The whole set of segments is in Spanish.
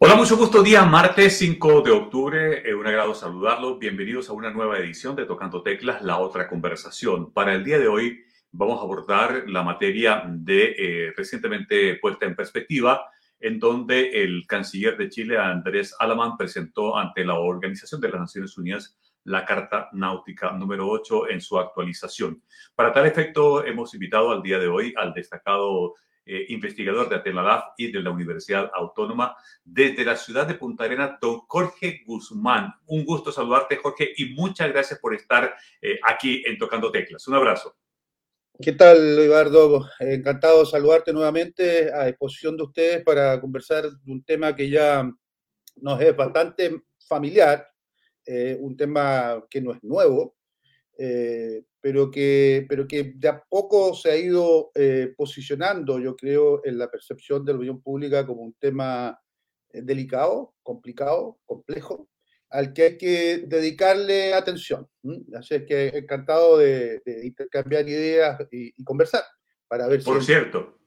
Hola, mucho gusto. Día martes 5 de octubre. Eh, un agrado saludarlos. Bienvenidos a una nueva edición de Tocando Teclas, la otra conversación. Para el día de hoy vamos a abordar la materia de eh, recientemente puesta en perspectiva, en donde el canciller de Chile, Andrés Alamán, presentó ante la Organización de las Naciones Unidas la Carta Náutica número 8 en su actualización. Para tal efecto, hemos invitado al día de hoy al destacado eh, investigador de Atenalaf y de la Universidad Autónoma desde la ciudad de Punta Arenas, don Jorge Guzmán. Un gusto saludarte, Jorge, y muchas gracias por estar eh, aquí en Tocando Teclas. Un abrazo. ¿Qué tal, Eduardo? Encantado de saludarte nuevamente a disposición de ustedes para conversar de un tema que ya nos es bastante familiar, eh, un tema que no es nuevo, pero que, pero que de a poco se ha ido eh, posicionando, yo creo, en la percepción de la opinión pública como un tema eh, delicado, complicado, complejo, al que hay que dedicarle atención. Así es que encantado de, intercambiar ideas y, conversar para ver Por cierto,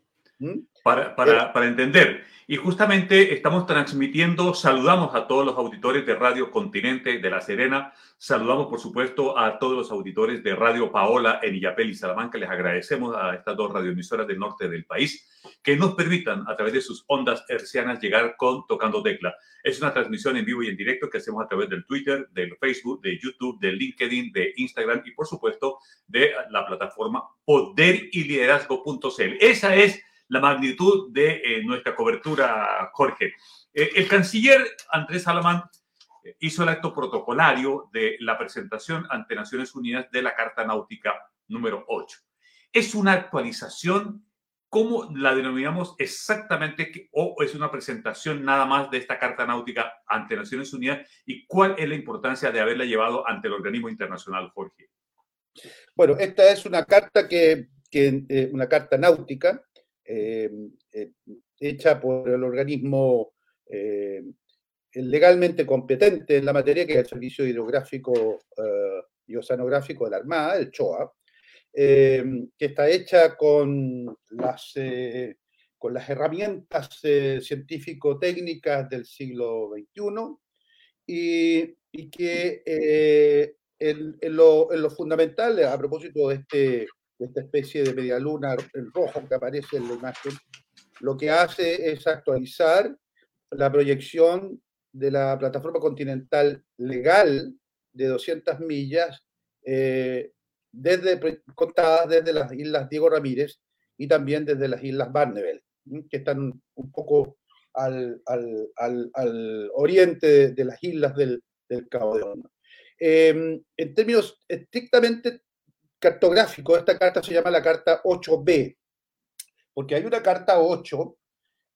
para, para, para, entender. Y justamente estamos transmitiendo, saludamos a todos los auditores de Radio Continente de La Serena, saludamos por supuesto a todos los auditores de Radio Paola en Illapel y Salamanca, les agradecemos a estas dos radioemisoras del norte del país que nos permitan a través de sus ondas hercianas llegar con Tocando Tecla. Es una transmisión en vivo y en directo que hacemos a través del Twitter, del Facebook, de YouTube, de LinkedIn, de Instagram y por supuesto de la plataforma poderyliderazgo.cl. Esa es la magnitud de eh, nuestra cobertura, Jorge. Eh, el canciller Andrés Alamán eh, hizo el acto protocolario de la presentación ante Naciones Unidas de la Carta Náutica número 8. ¿Es una actualización? ¿Cómo la denominamos exactamente? ¿O es una presentación nada más de esta Carta Náutica ante Naciones Unidas? ¿Y cuál es la importancia de haberla llevado ante el organismo internacional, Jorge? Bueno, esta es una carta que, que una carta náutica eh, eh, hecha por el organismo eh, legalmente competente en la materia, que es el Servicio Hidrográfico y Oceanográfico de la Armada, el CHOA, que está hecha con las, herramientas científico-técnicas del siglo XXI y, que en, en, lo, fundamental, a propósito de este esta especie de media luna en rojo que aparece en la imagen, lo que hace es actualizar la proyección de la plataforma continental legal de 200 millas, eh, desde, contadas desde las islas Diego Ramírez y también desde las islas Barneveld, que están un poco al, al, al, oriente de, las islas del, del Cabo de Horno. Eh, en términos estrictamente cartográfico, esta carta se llama la carta 8B, porque hay una carta 8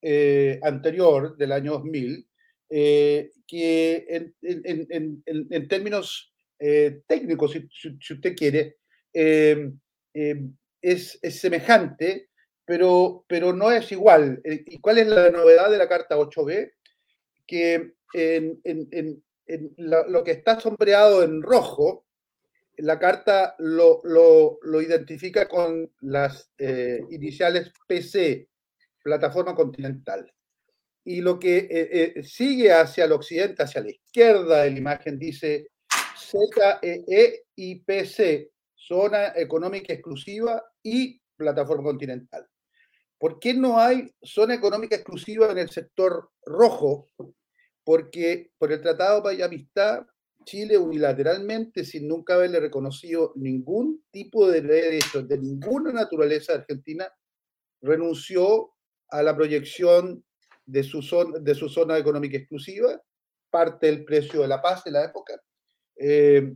eh, anterior del año 2000 eh, que en, términos eh, técnicos, si, usted quiere, es, semejante, pero, pero no es igual. ¿Y cuál es la novedad de la carta 8B? Que lo que está sombreado en rojo la carta lo, identifica con las eh, iniciales PC, Plataforma Continental. Y lo que eh, eh, sigue hacia el occidente, hacia la izquierda de la imagen, dice ZEE y PC, Zona Económica Exclusiva y Plataforma Continental. ¿Por qué no hay zona económica exclusiva en el sector rojo? Porque por el Tratado de Amistad Chile unilateralmente, sin nunca haberle reconocido ningún tipo de derecho de ninguna naturaleza argentina, renunció a la proyección de su, zona, económica exclusiva, parte del precio de la paz de la época, eh,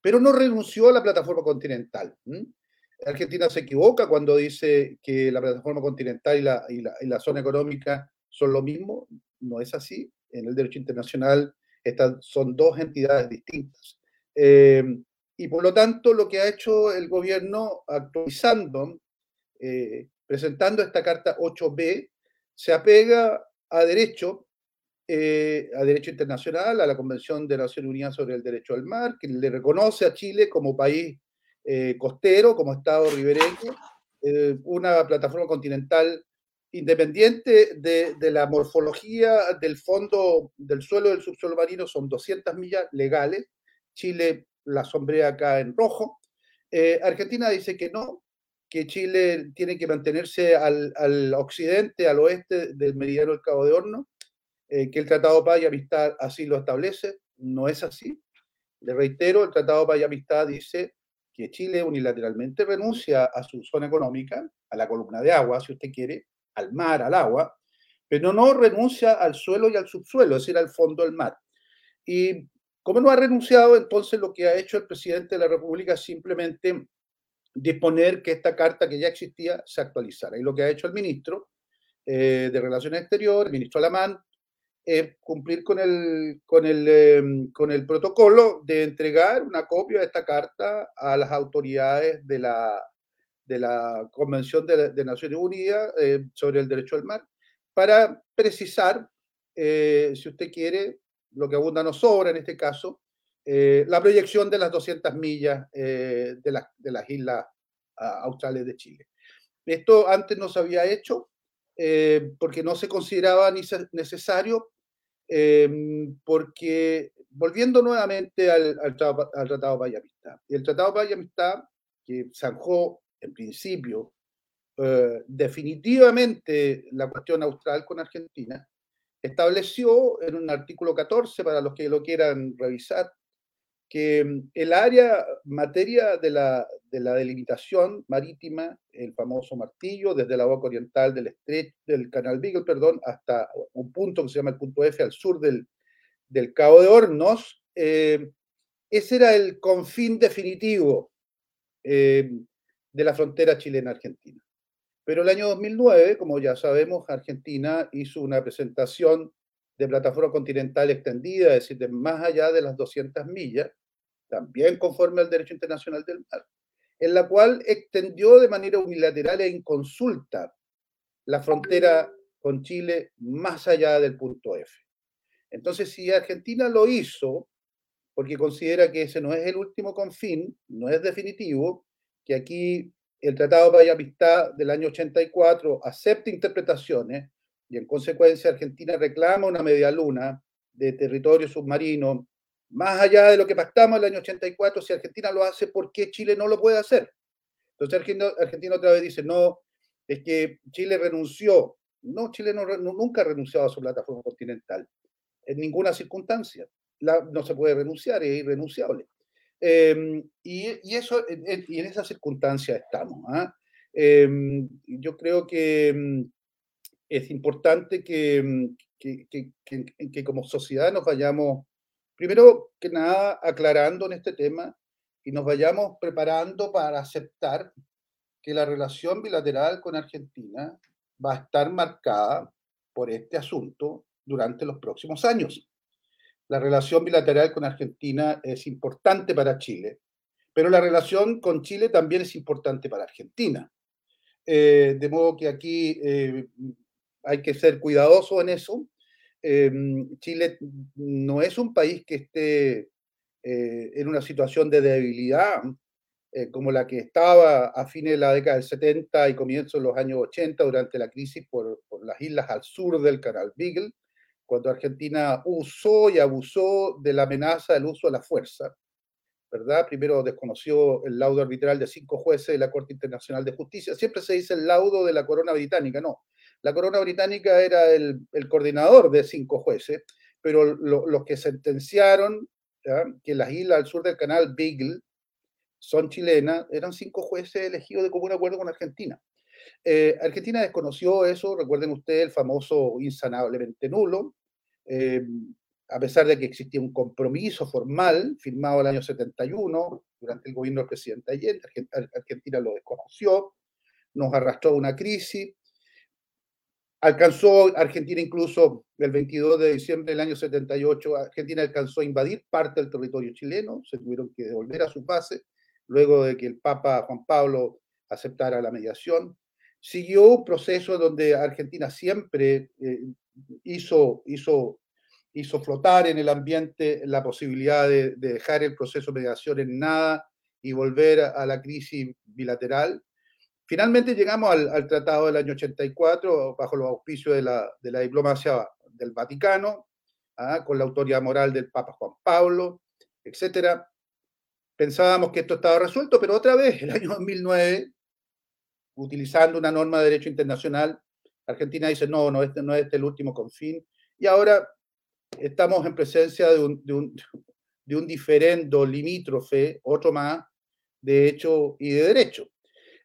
pero no renunció a la plataforma continental. Argentina se equivoca cuando dice que la plataforma continental y la, y la zona económica son lo mismo, no es así. En el derecho internacional estas son dos entidades distintas. Eh, y por lo tanto, lo que ha hecho el gobierno actualizando, eh, presentando esta carta 8B, se apega a derecho, eh, a derecho internacional, a la Convención de Naciones Unidas sobre el Derecho al Mar, que le reconoce a Chile como país costero, como Estado ribereño, una plataforma continental independiente de, de, la morfología del fondo del suelo del subsuelo marino, son 200 millas legales. Chile la sombrea acá en rojo. Eh, Argentina dice que no, que Chile tiene que mantenerse al, al occidente, al oeste del meridiano del Cabo de Horno, eh, que el Tratado de Paz y Amistad así lo establece. No es así. Le reitero, el Tratado de Paz y Amistad dice que Chile unilateralmente renuncia a su zona económica, a la columna de agua, si usted quiere, al mar, al agua, pero no renuncia al suelo y al subsuelo, es decir, al fondo del mar. Y como no ha renunciado, entonces lo que ha hecho el presidente de la República es simplemente disponer que esta carta que ya existía se actualizara. Y lo que ha hecho el ministro eh, de Relaciones Exteriores, el ministro Alamán, es cumplir con el, con, el, em, con el protocolo de entregar una copia de esta carta a las autoridades de la, de la Convención de, Naciones Unidas eh, sobre el Derecho al Mar para precisar, eh, si usted quiere, lo que abunda no sobra en este caso, eh, la proyección de las 200 millas de, de, las islas australes de Chile. Esto antes no se había hecho porque no se consideraba ni necesario Em, porque volviendo nuevamente al, al, Tratado de Amistad, el Tratado de Amistad, que zanjó en principio eh, definitivamente la cuestión austral con Argentina, estableció en un artículo 14, para los que lo quieran revisar, que mm, el área, materia de la, de la delimitación marítima, el famoso martillo, desde la boca oriental del estrecho, del canal Beagle, perdón, hasta un punto que se llama el punto F al sur del, del Cabo de Hornos, eh, ese era el confín definitivo eh, de la frontera chilena-argentina. Pero el año 2009, como ya sabemos, Argentina hizo una presentación de plataforma continental extendida, es decir, de más allá de las 200 millas, también conforme al derecho internacional del mar, en la cual extendió de manera unilateral e inconsulta la frontera con Chile más allá del punto F. Entonces, si Argentina lo hizo, porque considera que ese no es el último confín, no es definitivo, que aquí el Tratado de Amistad del año 84 acepta interpretaciones y en consecuencia Argentina reclama una media luna de territorio submarino más allá de lo que pactamos en el año 84, si Argentina lo hace, ¿por qué Chile no lo puede hacer? Entonces Argentina, otra vez dice, no, es que Chile renunció. No, Chile no, nunca ha renunciado a su plataforma continental, en ninguna circunstancia. no se puede renunciar, es irrenunciable. Em, y, eso, y en esa circunstancia estamos. ¿ah? Em, yo creo que em, es importante que, que, que como sociedad nos vayamos primero que nada aclarando en este tema y nos vayamos preparando para aceptar que la relación bilateral con Argentina va a estar marcada por este asunto durante los próximos años. La relación bilateral con Argentina es importante para Chile, pero la relación con Chile también es importante para Argentina. Eh, de modo que aquí eh, hay que ser cuidadoso en eso Em, Chile no es un país que esté eh, en una situación de debilidad eh, como la que estaba a fines de la década del 70 y comienzos de los años 80 durante la crisis por, por las islas al sur del canal Beagle, cuando Argentina usó y abusó de la amenaza del uso de la fuerza. ¿verdad? Primero desconoció el laudo arbitral de cinco jueces de la Corte Internacional de Justicia. Siempre se dice el laudo de la corona británica, no. La corona británica era el, coordinador de cinco jueces, pero los que sentenciaron que las islas al sur del canal Beagle son chilenas, eran cinco jueces elegidos de común acuerdo con Argentina. Eh, Argentina desconoció eso, recuerden ustedes el famoso insanablemente nulo, eh, a pesar de que existía un compromiso formal firmado el año 71 durante el gobierno del presidente Allende, Argentina lo desconoció, nos arrastró una crisis, Alcanzó Argentina incluso el 22 de diciembre del año 78, Argentina alcanzó a invadir parte del territorio chileno, se tuvieron que devolver a su base luego de que el Papa Juan Pablo aceptara la mediación. Siguió un proceso donde Argentina siempre eh, hizo, hizo, hizo flotar en el ambiente la posibilidad de, de dejar el proceso de mediación en nada y volver a la crisis bilateral Finalmente llegamos al, tratado del año 84 bajo los auspicios de la, de la diplomacia del Vaticano, ¿ah? con la autoridad moral del Papa Juan Pablo, etc. Pensábamos que esto estaba resuelto, pero otra vez, el año 2009, utilizando una norma de derecho internacional, Argentina dice, no, no, este no es este el último confín. Y ahora estamos en presencia de un, de un, de un diferendo limítrofe, otro más, de hecho y de derecho.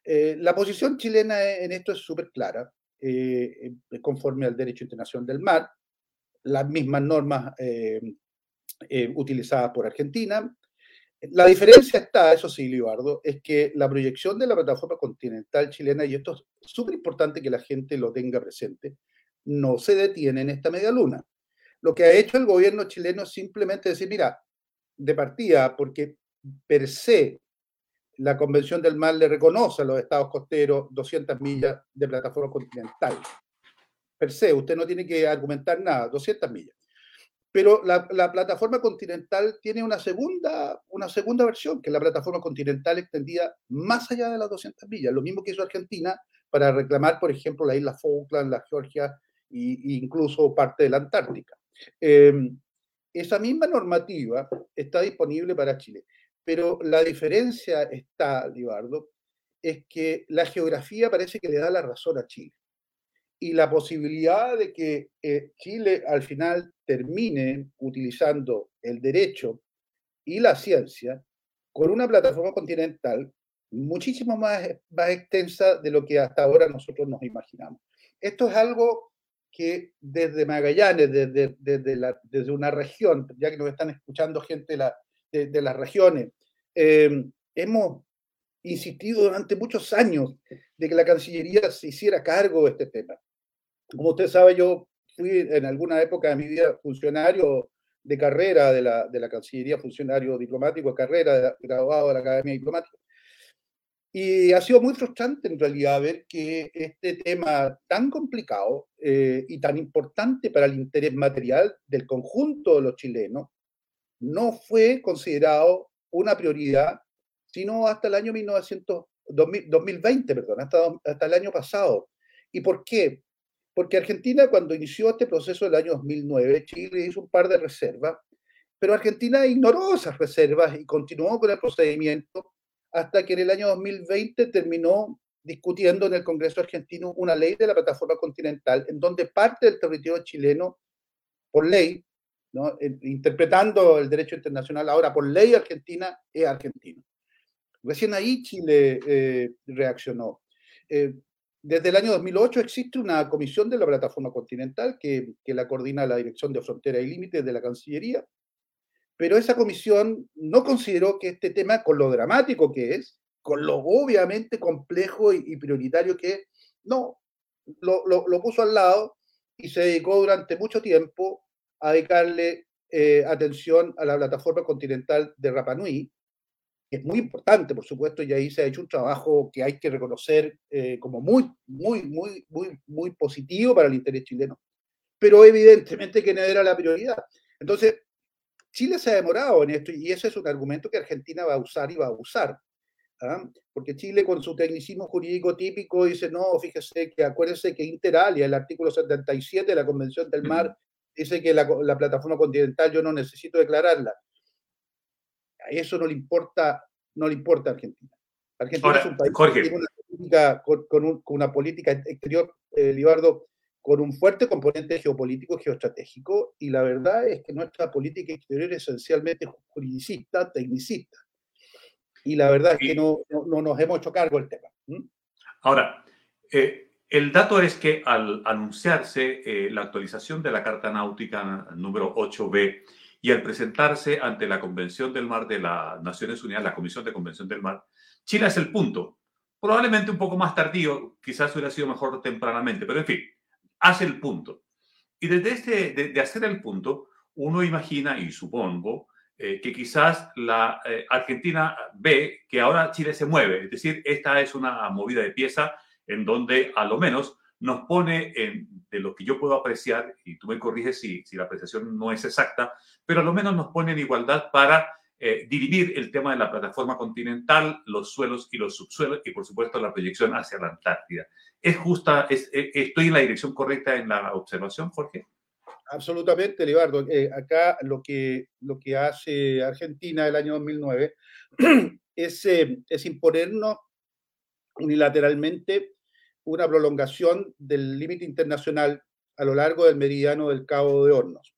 Eh, la posición chilena en esto es súper clara, eh, conforme al derecho internacional del mar, las mismas normas eh, utilizadas por Argentina. La diferencia está, eso sí, Libardo, es que la proyección de la plataforma continental chilena, y esto es súper importante que la gente lo tenga presente, no se detiene en esta media luna. Lo que ha hecho el gobierno chileno es simplemente decir, mira, de partida, porque per se la Convención del Mar le reconoce a los estados costeros 200 millas de plataforma continental. Per se, usted no tiene que argumentar nada, 200 millas. Pero la, plataforma continental tiene una segunda, una segunda versión, que es la plataforma continental extendida más allá de las 200 millas, lo mismo que hizo Argentina para reclamar, por ejemplo, la isla Falkland, la Georgia e incluso parte de la Antártica. Em, esa misma normativa está disponible para Chile. Pero la diferencia está, Libardo, es que la geografía parece que le da la razón a Chile. Y la posibilidad de que eh, Chile al final termine utilizando el derecho y la ciencia con una plataforma continental muchísimo más, más extensa de lo que hasta ahora nosotros nos imaginamos. Esto es algo que desde Magallanes, desde, desde, desde una región, ya que nos están escuchando gente de la, de, las regiones. Eh, hemos insistido durante muchos años de que la Cancillería se hiciera cargo de este tema. Como usted sabe, yo fui en alguna época de mi vida funcionario de carrera de la, de la Cancillería, funcionario diplomático de carrera, graduado de la Academia Diplomática. Y ha sido muy frustrante en realidad ver que este tema tan complicado eh, y tan importante para el interés material del conjunto de los chilenos no fue considerado una prioridad, sino hasta el año 1900, 2020, perdón, hasta, hasta el año pasado. ¿Y por qué? Porque Argentina cuando inició este proceso del año 2009, Chile hizo un par de reservas, pero Argentina ignoró esas reservas y continuó con el procedimiento hasta que en el año 2020 terminó discutiendo en el Congreso argentino una ley de la plataforma continental, en donde parte del territorio chileno, por ley, interpretando el derecho internacional ahora por ley argentina, es argentino. Recién ahí Chile eh, reaccionó. Eh, desde el año 2008 existe una comisión de la plataforma continental que, la coordina la Dirección de Frontera y Límites de la Cancillería, pero esa comisión no consideró que este tema, con lo dramático que es, con lo obviamente complejo y, prioritario que es, no, lo, puso al lado y se dedicó durante mucho tiempo a dedicarle eh, atención a la plataforma continental de Rapa Nui, que es muy importante, por supuesto, y ahí se ha hecho un trabajo que hay que reconocer eh, como muy, muy, muy, muy, muy positivo para el interés chileno. Pero evidentemente que no era la prioridad. Entonces, Chile se ha demorado en esto y ese es un argumento que Argentina va a usar y va a usar. ¿ah? Porque Chile con su tecnicismo jurídico típico dice, no, fíjese que acuérdense que Interalia, el artículo 77 de la Convención del Mar, dice que la, plataforma continental yo no necesito declararla. Eso no le importa, no le importa a Argentina. Argentina es un país que tiene una política, con, una política exterior, eh, Libardo, con un fuerte componente geopolítico geoestratégico, y la verdad es que nuestra política exterior es esencialmente juridicista, tecnicista. Y la verdad es que no, no, nos hemos hecho cargo del tema. Ahora, eh, el dato es que al anunciarse eh, la actualización de la Carta Náutica número 8B y al presentarse ante la Convención del Mar de las Naciones Unidas, la Comisión de Convención del Mar, Chile es el punto. Probablemente un poco más tardío, quizás hubiera sido mejor tempranamente, pero en fin, hace el punto. Y desde este, de, hacer el punto, uno imagina y supongo eh, que quizás la eh, Argentina ve que ahora Chile se mueve, es decir, esta es una movida de pieza en donde a lo menos nos pone en, de lo que yo puedo apreciar, y tú me corriges si, si la apreciación no es exacta, pero a lo menos nos pone en igualdad para eh, dividir el tema de la plataforma continental, los suelos y los subsuelos y por supuesto la proyección hacia la Antártida. ¿Es justa, eh, estoy en la dirección correcta en la observación, Jorge? Absolutamente, Libardo. Eh, acá lo que, lo que hace Argentina el año 2009 es, es imponernos unilateralmente una prolongación del límite internacional a lo largo del meridiano del Cabo de Hornos.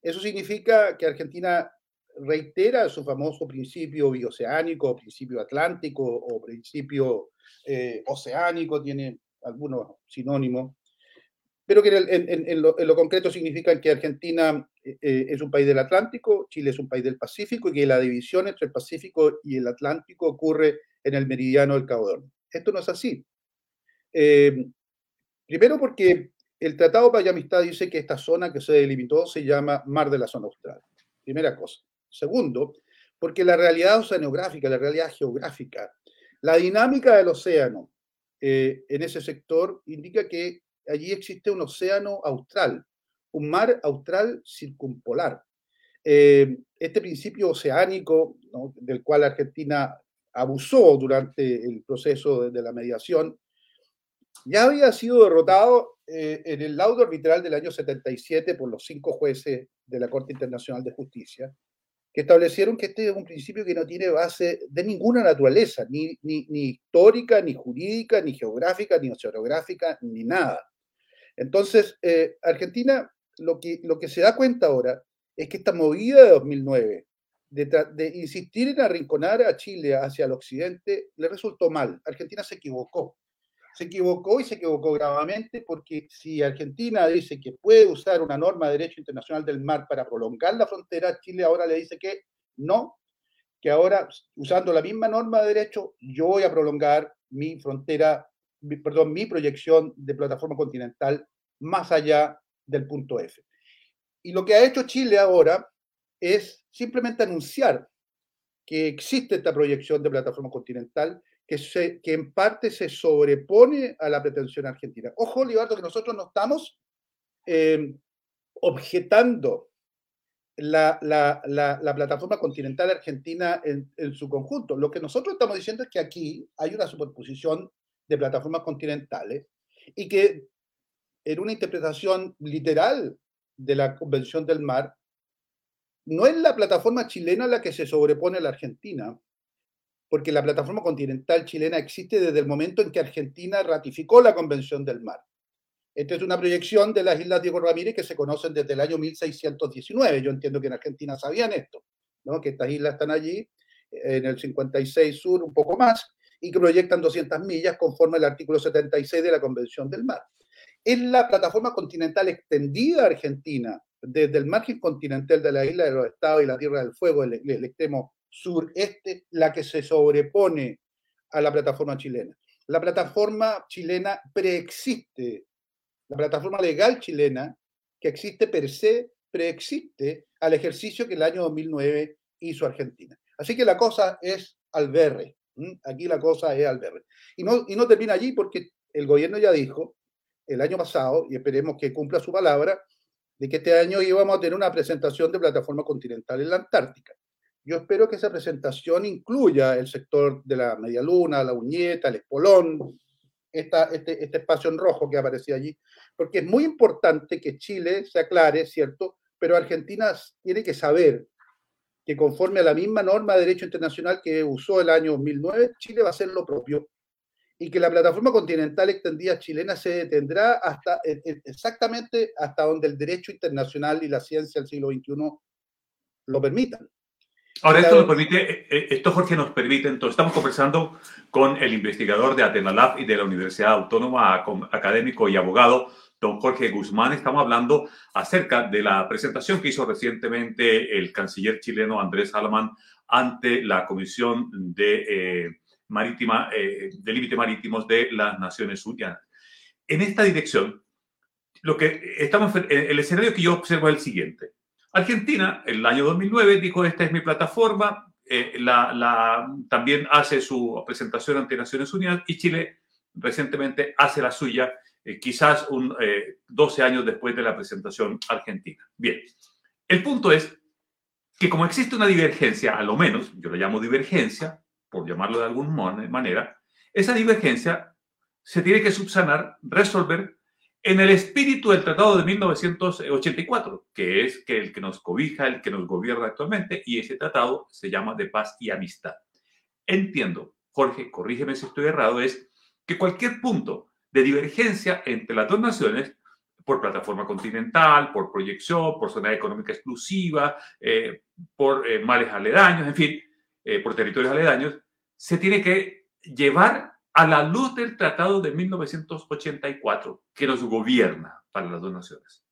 Eso significa que Argentina reitera su famoso principio bioceánico, principio atlántico o principio eh, oceánico, tiene algunos sinónimos, pero que en, lo, concreto significa que Argentina eh, eh, es un país del Atlántico, Chile es un país del Pacífico y que la división entre el Pacífico y el Atlántico ocurre en el meridiano del Cabo de Hornos. Esto no es así. Primero porque el Tratado de Amistad dice que esta zona que se delimitó se llama Mar de la Zona Austral. Primera cosa. Segundo, porque la realidad oceanográfica, la realidad geográfica, la dinámica del océano eh, en ese sector indica que allí existe un océano austral, un mar austral circumpolar. Eh, este principio oceánico, del cual Argentina abusó durante el proceso de, la mediación, ya había sido derrotado eh, en el laudo arbitral del año 77 por los cinco jueces de la Corte Internacional de Justicia, que establecieron que este es un principio que no tiene base de ninguna naturaleza, ni, ni, histórica, ni jurídica, ni geográfica, ni oceanográfica, ni nada. Entonces, eh, Argentina lo que, lo que se da cuenta ahora es que esta movida de 2009 de, de, insistir en arrinconar a Chile hacia el occidente le resultó mal. Argentina se equivocó se equivocó y se equivocó gravemente porque si Argentina dice que puede usar una norma de derecho internacional del mar para prolongar la frontera, Chile ahora le dice que no, que ahora usando la misma norma de derecho yo voy a prolongar mi frontera, perdón, mi proyección de plataforma continental más allá del punto F. Y lo que ha hecho Chile ahora es simplemente anunciar que existe esta proyección de plataforma continental que, en parte se sobrepone a la pretensión argentina. Ojo, Libardo, que nosotros no estamos eh, objetando la, plataforma continental argentina en, en, su conjunto. Lo que nosotros estamos diciendo es que aquí hay una superposición de plataformas continentales y que en una interpretación literal de la Convención del Mar, no es la plataforma chilena la que se sobrepone a la Argentina, porque la plataforma continental chilena existe desde el momento en que Argentina ratificó la Convención del Mar. Esta es una proyección de las Islas Diego Ramírez que se conocen desde el año 1619. Yo entiendo que en Argentina sabían esto, ¿no? que estas islas están allí, en el 56 sur, un poco más, y que proyectan 200 millas conforme al artículo 76 de la Convención del Mar. Es la plataforma continental extendida argentina desde el margen continental de la isla de los Estados y la Tierra del Fuego, el, el extremo sureste la que se sobrepone a la plataforma chilena. La plataforma chilena preexiste, la plataforma legal chilena que existe per se, preexiste al ejercicio que el año 2009 hizo Argentina. Así que la cosa es al verre. Aquí la cosa es al verre. Y no, y no termina allí porque el gobierno ya dijo el año pasado, y esperemos que cumpla su palabra, de que este año íbamos a tener una presentación de plataforma continental en la Antártica. Yo espero que esa presentación incluya el sector de la media luna, la uñeta, el espolón, esta, este, este espacio en rojo que aparecía allí, porque es muy importante que Chile se aclare, ¿cierto? Pero Argentina tiene que saber que conforme a la misma norma de derecho internacional que usó el año 2009, Chile va a hacer lo propio y que la plataforma continental extendida chilena se detendrá hasta e, e, exactamente hasta donde el derecho internacional y la ciencia del siglo XXI lo permitan. Ahora, esto nos permite, eh, eh, esto Jorge nos permite, entonces estamos conversando con el investigador de Atenalab y de la Universidad Autónoma, académico y abogado, don Jorge Guzmán. Estamos hablando acerca de la presentación que hizo recientemente el canciller chileno Andrés Alamán ante la Comisión de eh, Marítima, de Límites Marítimos de las Naciones Unidas. En esta dirección, lo que estamos, el escenario que yo observo es el siguiente. Argentina, en el año 2009, dijo, esta es mi plataforma, eh, la, también hace su presentación ante Naciones Unidas y Chile recientemente hace la suya, eh, quizás un, 12 eh, años después de la presentación argentina. Bien, el punto es que como existe una divergencia, a lo menos, yo lo llamo divergencia, por llamarlo de alguna manera, esa divergencia se tiene que subsanar, resolver en el espíritu del Tratado de 1984, que es el que nos cobija, el que nos gobierna actualmente, y ese tratado se llama de paz y amistad. Entiendo, Jorge, corrígeme si estoy errado, es que cualquier punto de divergencia entre las dos naciones, por plataforma continental, por proyección, por zona económica exclusiva, eh, por eh, males aledaños, en fin, eh, por territorios aledaños, se tiene que llevar a la luz del Tratado de 1984 que nos gobierna para las dos naciones.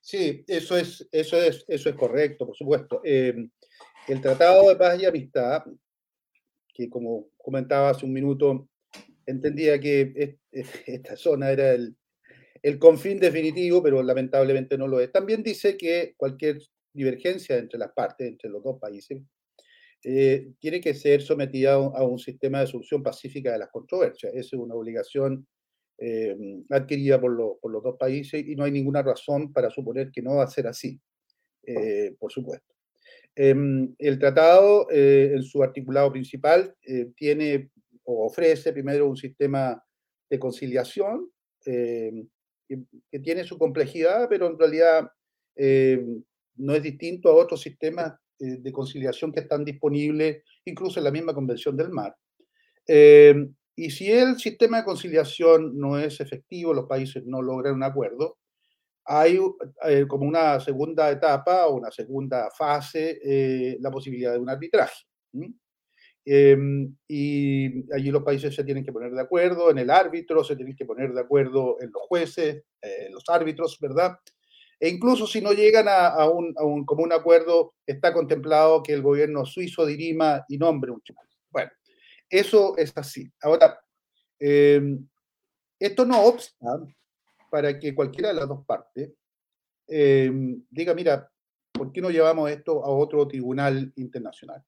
Sí, eso es, eso es, eso es correcto, por supuesto. el Tratado de Paz y Amistad, que como comentaba hace un minuto, entendía que esta zona era el, el confín definitivo, pero lamentablemente no lo es. También dice que cualquier divergencia entre las partes, entre los dos países, eh, tiene que ser sometida a un, sistema de solución pacífica de las controversias. Esa es una obligación eh, adquirida por, los dos países y no hay ninguna razón para suponer que no va a ser así, eh, por supuesto. Em, el tratado, en su articulado principal, tiene o ofrece primero un sistema de conciliación que, tiene su complejidad, pero en realidad no es distinto a otros sistemas eh, de conciliación que están disponibles incluso en la misma Convención del Mar. Eh, y si el sistema de conciliación no es efectivo, los países no logran un acuerdo, hay eh, como una segunda etapa o una segunda fase la posibilidad de un arbitraje. y allí los países se tienen que poner de acuerdo en el árbitro, se tienen que poner de acuerdo en los jueces, los árbitros, ¿verdad? E incluso si no llegan a, un, a un común acuerdo, está contemplado que el gobierno suizo dirima y nombre un tribunal. Bueno, eso es así. Ahora, em, esto no obsta para que cualquiera de las dos partes em, diga, mira, ¿por qué no llevamos esto a otro tribunal internacional?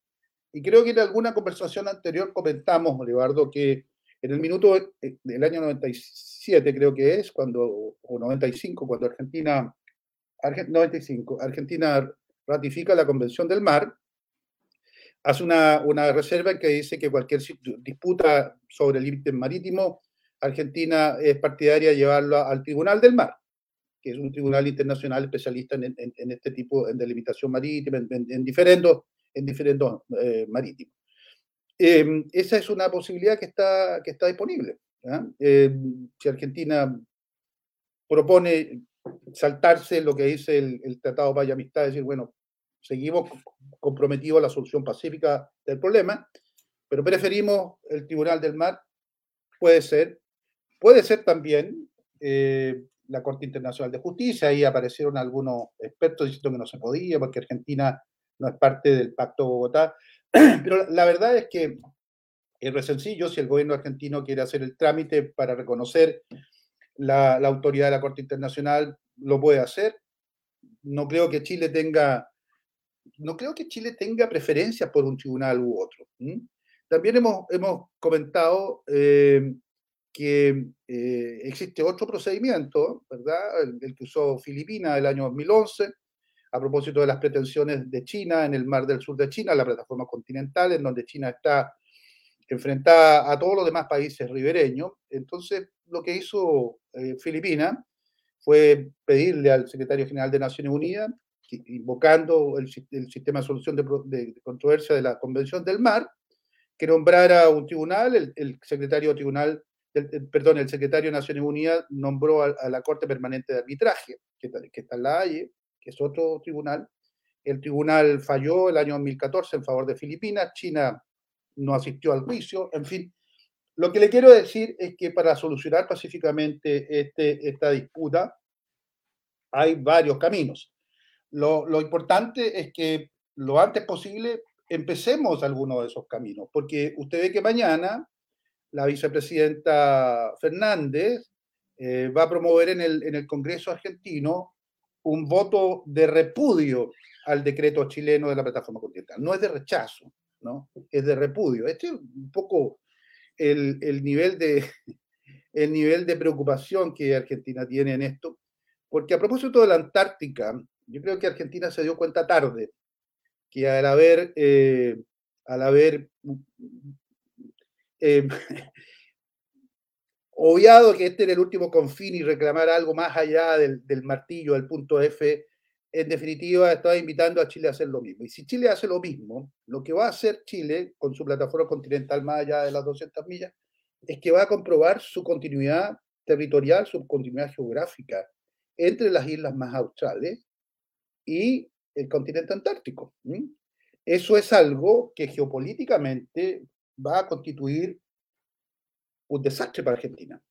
Y creo que en alguna conversación anterior comentamos, Eduardo, que en el minuto eh, del año 97, creo que es, cuando, o 95, cuando Argentina 95, Argentina ratifica la Convención del Mar, hace una, una reserva que dice que cualquier disputa sobre el límite marítimo, Argentina es partidaria de llevarlo al Tribunal del Mar, que es un tribunal internacional especialista en, en, este tipo de delimitación marítima, en, diferentes, en diferentes eh, marítimos. Em, esa es una posibilidad que está, que está disponible. Em, si Argentina propone saltarse lo que dice el, Tratado de Paz y Amistad, decir, bueno, seguimos comprometidos a la solución pacífica del problema, pero preferimos el Tribunal del Mar, puede ser, puede ser también eh, la Corte Internacional de Justicia, ahí aparecieron algunos expertos diciendo que no se podía porque Argentina no es parte del Pacto Bogotá, pero la verdad es que es re sencillo, si el gobierno argentino quiere hacer el trámite para reconocer la, autoridad de la Corte Internacional lo puede hacer. No creo que Chile tenga, no creo que Chile tenga preferencias por un tribunal u otro. También hemos, hemos comentado eh, que eh, existe otro procedimiento, ¿verdad? El, que usó Filipinas el año 2011, a propósito de las pretensiones de China en el mar del sur de China, la plataforma continental, en donde China está enfrentada a todos los demás países ribereños. Entonces, lo que hizo eh, Filipinas fue pedirle al secretario general de Naciones Unidas, invocando el, sistema de solución de, controversia de la Convención del Mar, que nombrara un tribunal, el, secretario tribunal, perdón, el secretario de Naciones Unidas nombró a, la Corte Permanente de Arbitraje, que, que está en la Haye, que es otro tribunal. El tribunal falló el año 2014 en favor de Filipinas, China no asistió al juicio, en fin, lo que le quiero decir es que para solucionar pacíficamente este, esta disputa hay varios caminos. Lo, lo, importante es que lo antes posible empecemos alguno de esos caminos, porque usted ve que mañana la vicepresidenta Fernández eh, va a promover en el, en el Congreso argentino un voto de repudio al decreto chileno de la plataforma continental. No es de rechazo, ¿no? Es de repudio. Este es un poco el, nivel de, el nivel de preocupación que Argentina tiene en esto, porque a propósito de la Antártica, yo creo que Argentina se dio cuenta tarde que al haber, eh, al haber eh, obviado que este era el último confín y reclamar algo más allá del, del, martillo, del punto F, en definitiva estaba invitando a Chile a hacer lo mismo. Y si Chile hace lo mismo, lo que va a hacer Chile con su plataforma continental más allá de las 200 millas, es que va a comprobar su continuidad territorial, su continuidad geográfica entre las islas más australes y el continente antártico. Eso es algo que geopolíticamente va a constituir un desastre para Argentina.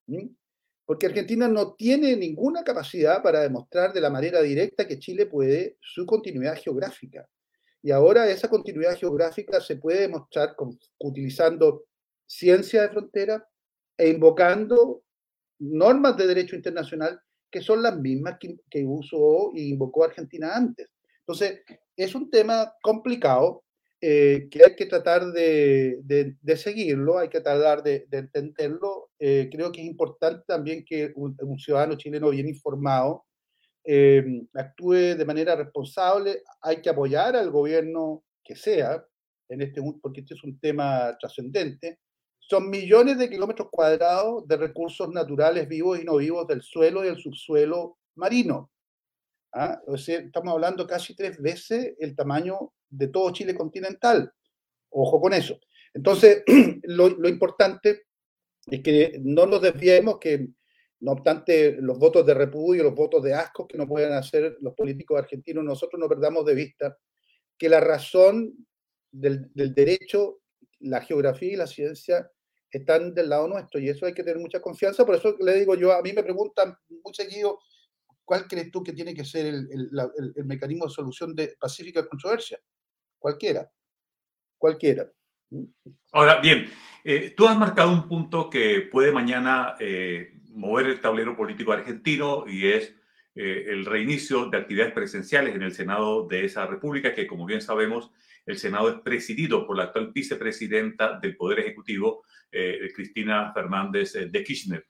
Porque Argentina no tiene ninguna capacidad para demostrar de la manera directa que Chile puede su continuidad geográfica. Y ahora esa continuidad geográfica se puede demostrar utilizando ciencia de frontera e invocando normas de derecho internacional que son las mismas que, que usó y invocó Argentina antes. Entonces, es un tema complicado eh, que hay que tratar de, de, seguirlo, hay que tratar de, de entenderlo. Eh, creo que es importante también que un, ciudadano chileno bien informado eh, actúe de manera responsable. Hay que apoyar al gobierno que sea, en este, porque este es un tema trascendente. Son millones de kilómetros cuadrados de recursos naturales vivos y no vivos del suelo y del subsuelo marino. ¿ah? O sea, estamos hablando casi tres veces el tamaño de todo Chile continental. Ojo con eso. Entonces, lo, lo importante es que no nos desviemos, que no obstante los votos de repudio, los votos de asco que no pueden hacer los políticos argentinos, nosotros no perdamos de vista que la razón del, del derecho, la geografía y la ciencia están del lado nuestro y eso hay que tener mucha confianza. Por eso le digo yo, a mí me preguntan muy seguido, ¿cuál crees tú que tiene que ser el, el, el mecanismo de solución de pacífica controversia? Cualquiera, cualquiera. Ahora, bien, eh, tú has marcado un punto que puede mañana eh, mover el tablero político argentino y es eh, el reinicio de actividades presenciales en el Senado de esa república, que como bien sabemos, el Senado es presidido por la actual vicepresidenta del Poder Ejecutivo, eh, Cristina Fernández eh, de Kirchner.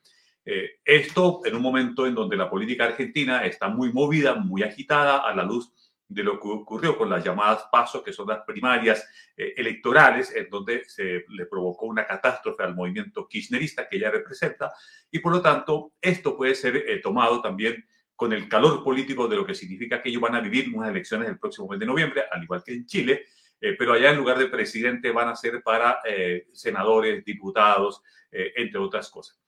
Eh, esto en un momento en donde la política argentina está muy movida, muy agitada a la luz de lo que ocurrió con las llamadas pasos, que son las primarias electorales, en donde se le provocó una catástrofe al movimiento kirchnerista que ella representa, y por lo tanto esto puede ser tomado también con el calor político de lo que significa que ellos van a vivir unas elecciones el próximo mes de noviembre, al igual que en Chile, eh, pero allá en lugar de presidente van a ser para eh, senadores, diputados, eh, entre otras cosas.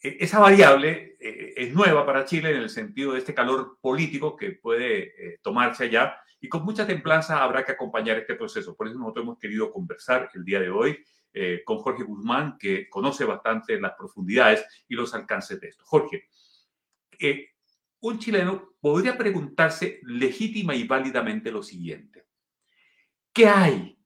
E, esa variable es nueva para Chile en el sentido de este calor político que puede tomarse allá y con mucha templanza habrá que acompañar este proceso. Por eso nosotros hemos querido conversar el día de hoy con Jorge Guzmán, que conoce bastante las profundidades y los alcances de esto. Jorge, un chileno podría preguntarse legítima y válidamente lo siguiente. ¿Qué hay?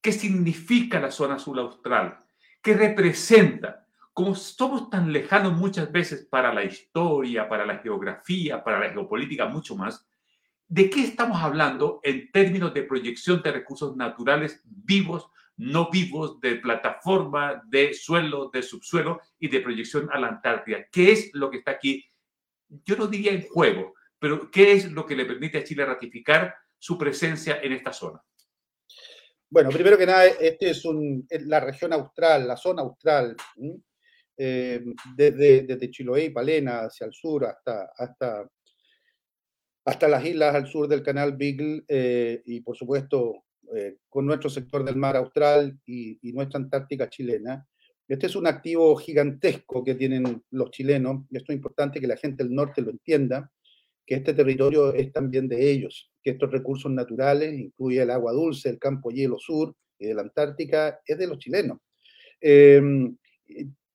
¿Qué significa la zona azul austral? ¿Qué representa? Como somos tan lejanos muchas veces para la historia, para la geografía, para la geopolítica, mucho más, ¿de qué estamos hablando en términos de proyección de recursos naturales vivos, no vivos, de plataforma, de suelo, de subsuelo y de proyección a la Antártida? ¿Qué es lo que está aquí? Yo no diría en juego, pero ¿qué es lo que le permite a Chile ratificar su presencia en esta zona? Bueno, primero que nada, este es la región austral, la zona austral, eh, desde, desde, Chiloé y Palena hacia el sur hasta, hasta, hasta las islas al sur del canal Beagle eh, y por supuesto eh, con nuestro sector del mar austral y, y, nuestra Antártica chilena. Este es un activo gigantesco que tienen los chilenos y esto es importante que la gente del norte lo entienda que este territorio es también de ellos, que estos recursos naturales, incluye el agua dulce, el campo hielo sur y de la Antártica, es de los chilenos.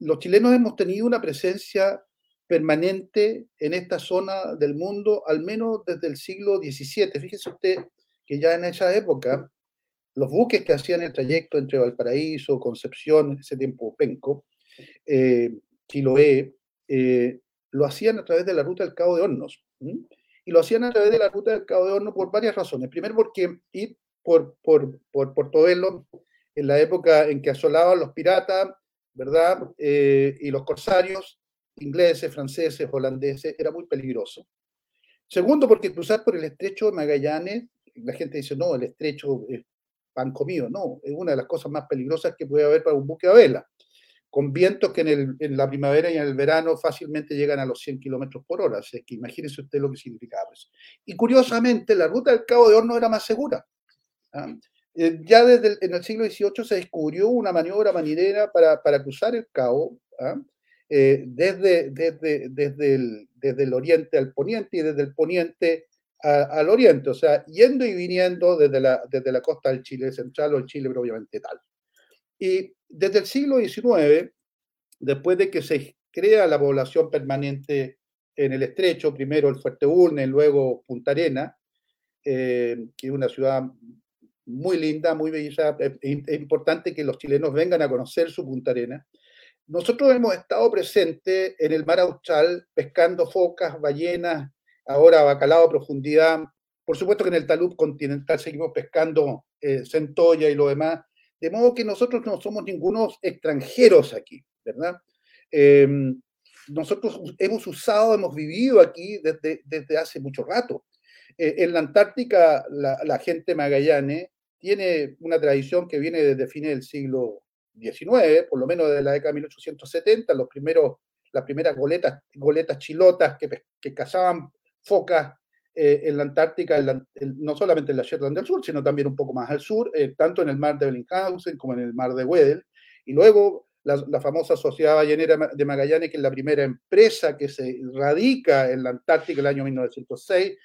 Los chilenos hemos tenido una presencia permanente en esta zona del mundo, al menos desde el siglo XVII. Fíjese usted que ya en esa época, los buques que hacían el trayecto entre Valparaíso, Concepción, en ese tiempo Penco, eh, Chiloé, eh, lo hacían a través de la ruta del Cabo de Hornos. Y lo hacían a través de la ruta del Cabo de Horno por varias razones. Primero, porque ir por, por, por Portobelo, en la época en que asolaban los piratas, ¿verdad? Eh, y los corsarios, ingleses, franceses, holandeses, era muy peligroso. Segundo, porque cruzar por el estrecho de Magallanes, la gente dice, no, el estrecho es pan comido. No, es una de las cosas más peligrosas que puede haber para un buque a vela, con vientos que en, la primavera y en el verano fácilmente llegan a los 100 kilómetros por hora. Así que imagínense usted lo que significaba eso. Y curiosamente, la ruta del Cabo de Horno era más segura. ¿ah? Eh, ya desde en el siglo XVIII se descubrió una maniobra marinera para, para cruzar el Cabo, ¿ah? eh, desde, desde, desde, el, desde el oriente al poniente y desde el poniente al oriente, o sea, yendo y viniendo desde la, desde la costa del Chile central o el Chile propiamente tal. Y desde el siglo XIX, después de que se crea la población permanente en el estrecho, primero el Fuerte Urne, luego Punta Arena, eh, que es una ciudad muy linda, muy bella, es importante que los chilenos vengan a conocer su Punta Arena. Nosotros hemos estado presentes en el mar austral pescando focas, ballenas, ahora bacalao a profundidad. Por supuesto que en el talud continental seguimos pescando eh, centolla y lo demás. De modo que nosotros no somos ningunos extranjeros aquí, ¿verdad? Em, nosotros hemos usado, hemos vivido aquí desde, desde hace mucho rato. Eh, en la Antártica, la, gente Magallanes tiene una tradición que viene desde fines del siglo XIX, por lo menos de la década de 1870, los primeros, las primeras goletas, goletas chilotas que, cazaban focas eh, en la Antártica, no solamente en la Shetland del Sur, sino también un poco más al sur, eh, tanto en el mar de Bellinghausen como en el mar de Weddell. Y luego la, famosa Sociedad Ballenera de Magallanes, que es la primera empresa que se radica en la Antártica el año 1906,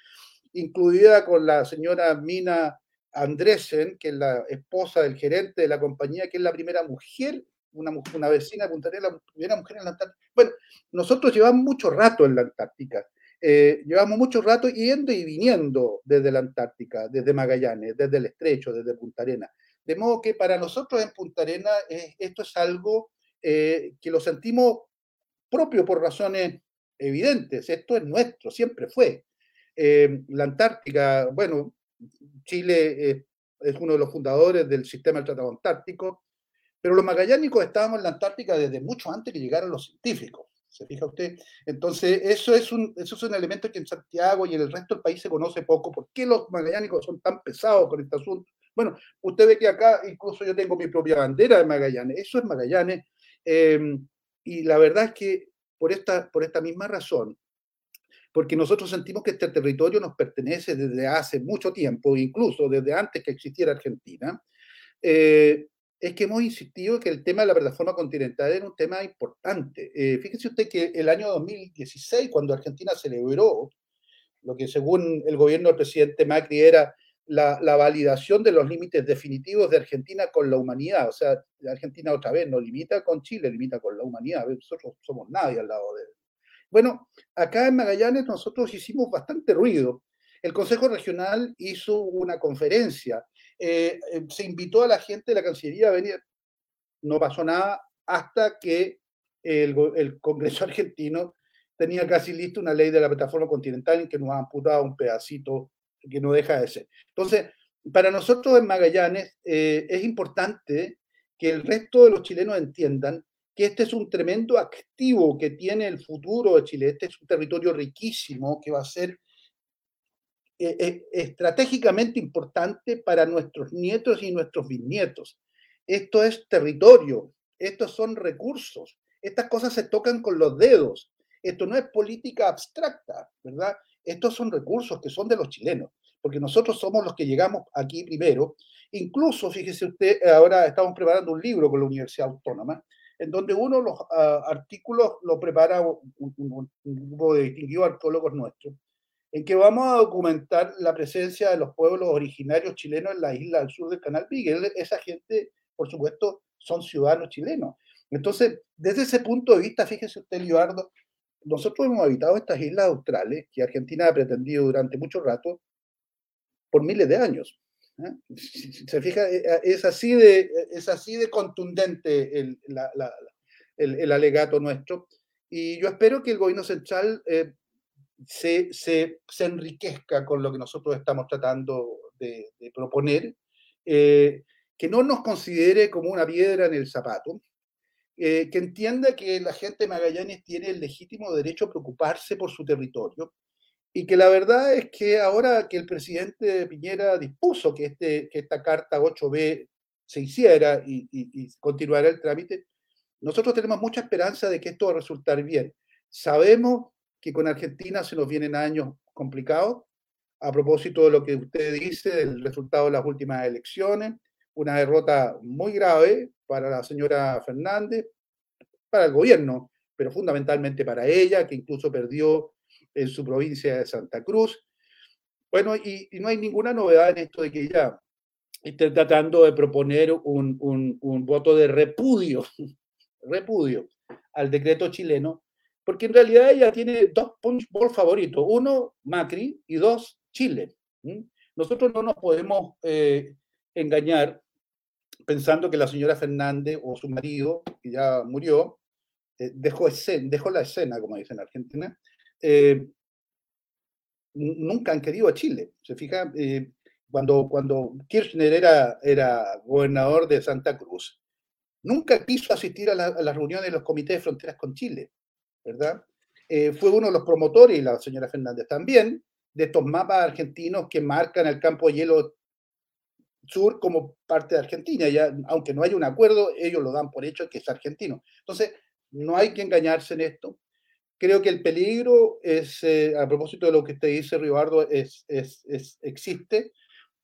incluida con la señora Mina Andresen, que es la esposa del gerente de la compañía, que es la primera mujer, una, vecina de Punta Arenas, la primera mujer en la Antártica. Bueno, nosotros llevamos mucho rato en la Antártica eh, llevamos mucho rato yendo y viniendo desde la Antártica, desde Magallanes, desde el Estrecho, desde Punta Arena. De modo que para nosotros en Punta Arena esto es algo eh, que lo sentimos propio por razones evidentes. Esto es nuestro, siempre fue. Eh, la Antártica, bueno, Chile es uno de los fundadores del sistema del Tratado Antártico, pero los magallánicos estábamos en la Antártica desde mucho antes que llegaran los científicos. ¿Se fija usted? Entonces, eso es, un, eso es un elemento que en Santiago y en el resto del país se conoce poco. ¿Por qué los magallánicos son tan pesados con este asunto? Bueno, usted ve que acá incluso yo tengo mi propia bandera de Magallanes. Eso es Magallanes. Em, y la verdad es que por esta, por esta misma razón, porque nosotros sentimos que este territorio nos pertenece desde hace mucho tiempo, incluso desde antes que existiera Argentina, eh, es que hemos insistido que el tema de la plataforma continental era un tema importante. Eh, fíjese usted que el año 2016, cuando Argentina celebró lo que según el gobierno del presidente Macri era la, validación de los límites definitivos de Argentina con la humanidad, o sea, Argentina otra vez no limita con Chile, limita con la humanidad, nosotros somos nadie al lado de. Bueno, acá en Magallanes nosotros hicimos bastante ruido. El Consejo Regional hizo una conferencia eh, eh, se invitó a la gente de la Cancillería a venir. No pasó nada hasta que el, Congreso argentino tenía casi listo una ley de la plataforma continental en que nos ha amputado un pedacito que no deja de ser. Entonces, para nosotros en Magallanes eh, es importante que el resto de los chilenos entiendan que este es un tremendo activo que tiene el futuro de Chile. Este es un territorio riquísimo que va a ser eh, eh, estratégicamente importante para nuestros nietos y nuestros bisnietos. Esto es territorio, estos son recursos, estas cosas se tocan con los dedos. Esto no es política abstracta, ¿verdad? Estos son recursos que son de los chilenos, porque nosotros somos los que llegamos aquí primero. Incluso, fíjese usted, ahora estamos preparando un libro con la Universidad Autónoma, en donde uno los ah, artículos lo prepara un, un grupo de distinguidos arqueólogos nuestros, en que vamos a documentar la presencia de los pueblos originarios chilenos en la isla al sur del Canal Miguel. Esa gente, por supuesto, son ciudadanos chilenos. Entonces, desde ese punto de vista, fíjese usted, Eduardo, nosotros hemos habitado estas islas australes que Argentina ha pretendido durante mucho rato, por miles de años. ¿Eh? Se fija, eh, eh, es así de, es así de contundente el, el, alegato nuestro. Y yo espero que el gobierno central se, se, se, enriquezca con lo que nosotros estamos tratando de, proponer, eh, que no nos considere como una piedra en el zapato, eh, que entienda que la gente de Magallanes tiene el legítimo derecho a preocuparse por su territorio y que la verdad es que ahora que el presidente Piñera dispuso que, este, que esta carta 8B se hiciera y, y, continuara el trámite, nosotros tenemos mucha esperanza de que esto va a resultar bien. Sabemos que con Argentina se nos vienen años complicados, a propósito de lo que usted dice, del resultado de las últimas elecciones, una derrota muy grave para la señora Fernández, para el gobierno, pero fundamentalmente para ella, que incluso perdió en su provincia de Santa Cruz. Bueno, y, no hay ninguna novedad en esto de que ella esté tratando de proponer un, voto de repudio, repudio al decreto chileno, porque en realidad ella tiene dos punch ball favoritos, uno Macri y dos Chile. Nosotros no nos podemos eh, engañar pensando que la señora Fernández o su marido, que ya murió, eh, dejó, dejó la escena, como dicen en Argentina, eh, nunca han querido a Chile. Se fija, cuando, cuando Kirchner era, era gobernador de Santa Cruz, nunca quiso asistir a, las reuniones de los comités de fronteras con Chile, ¿verdad? fue uno de los promotores, y la señora Fernández también, de estos mapas argentinos que marcan el campo de hielo sur como parte de Argentina. Aunque no haya un acuerdo, ellos lo dan por hecho que es argentino. Entonces, no hay que engañarse en esto. Creo que el peligro es, eh, a propósito de lo que usted dice, Ribardo, es, es, existe,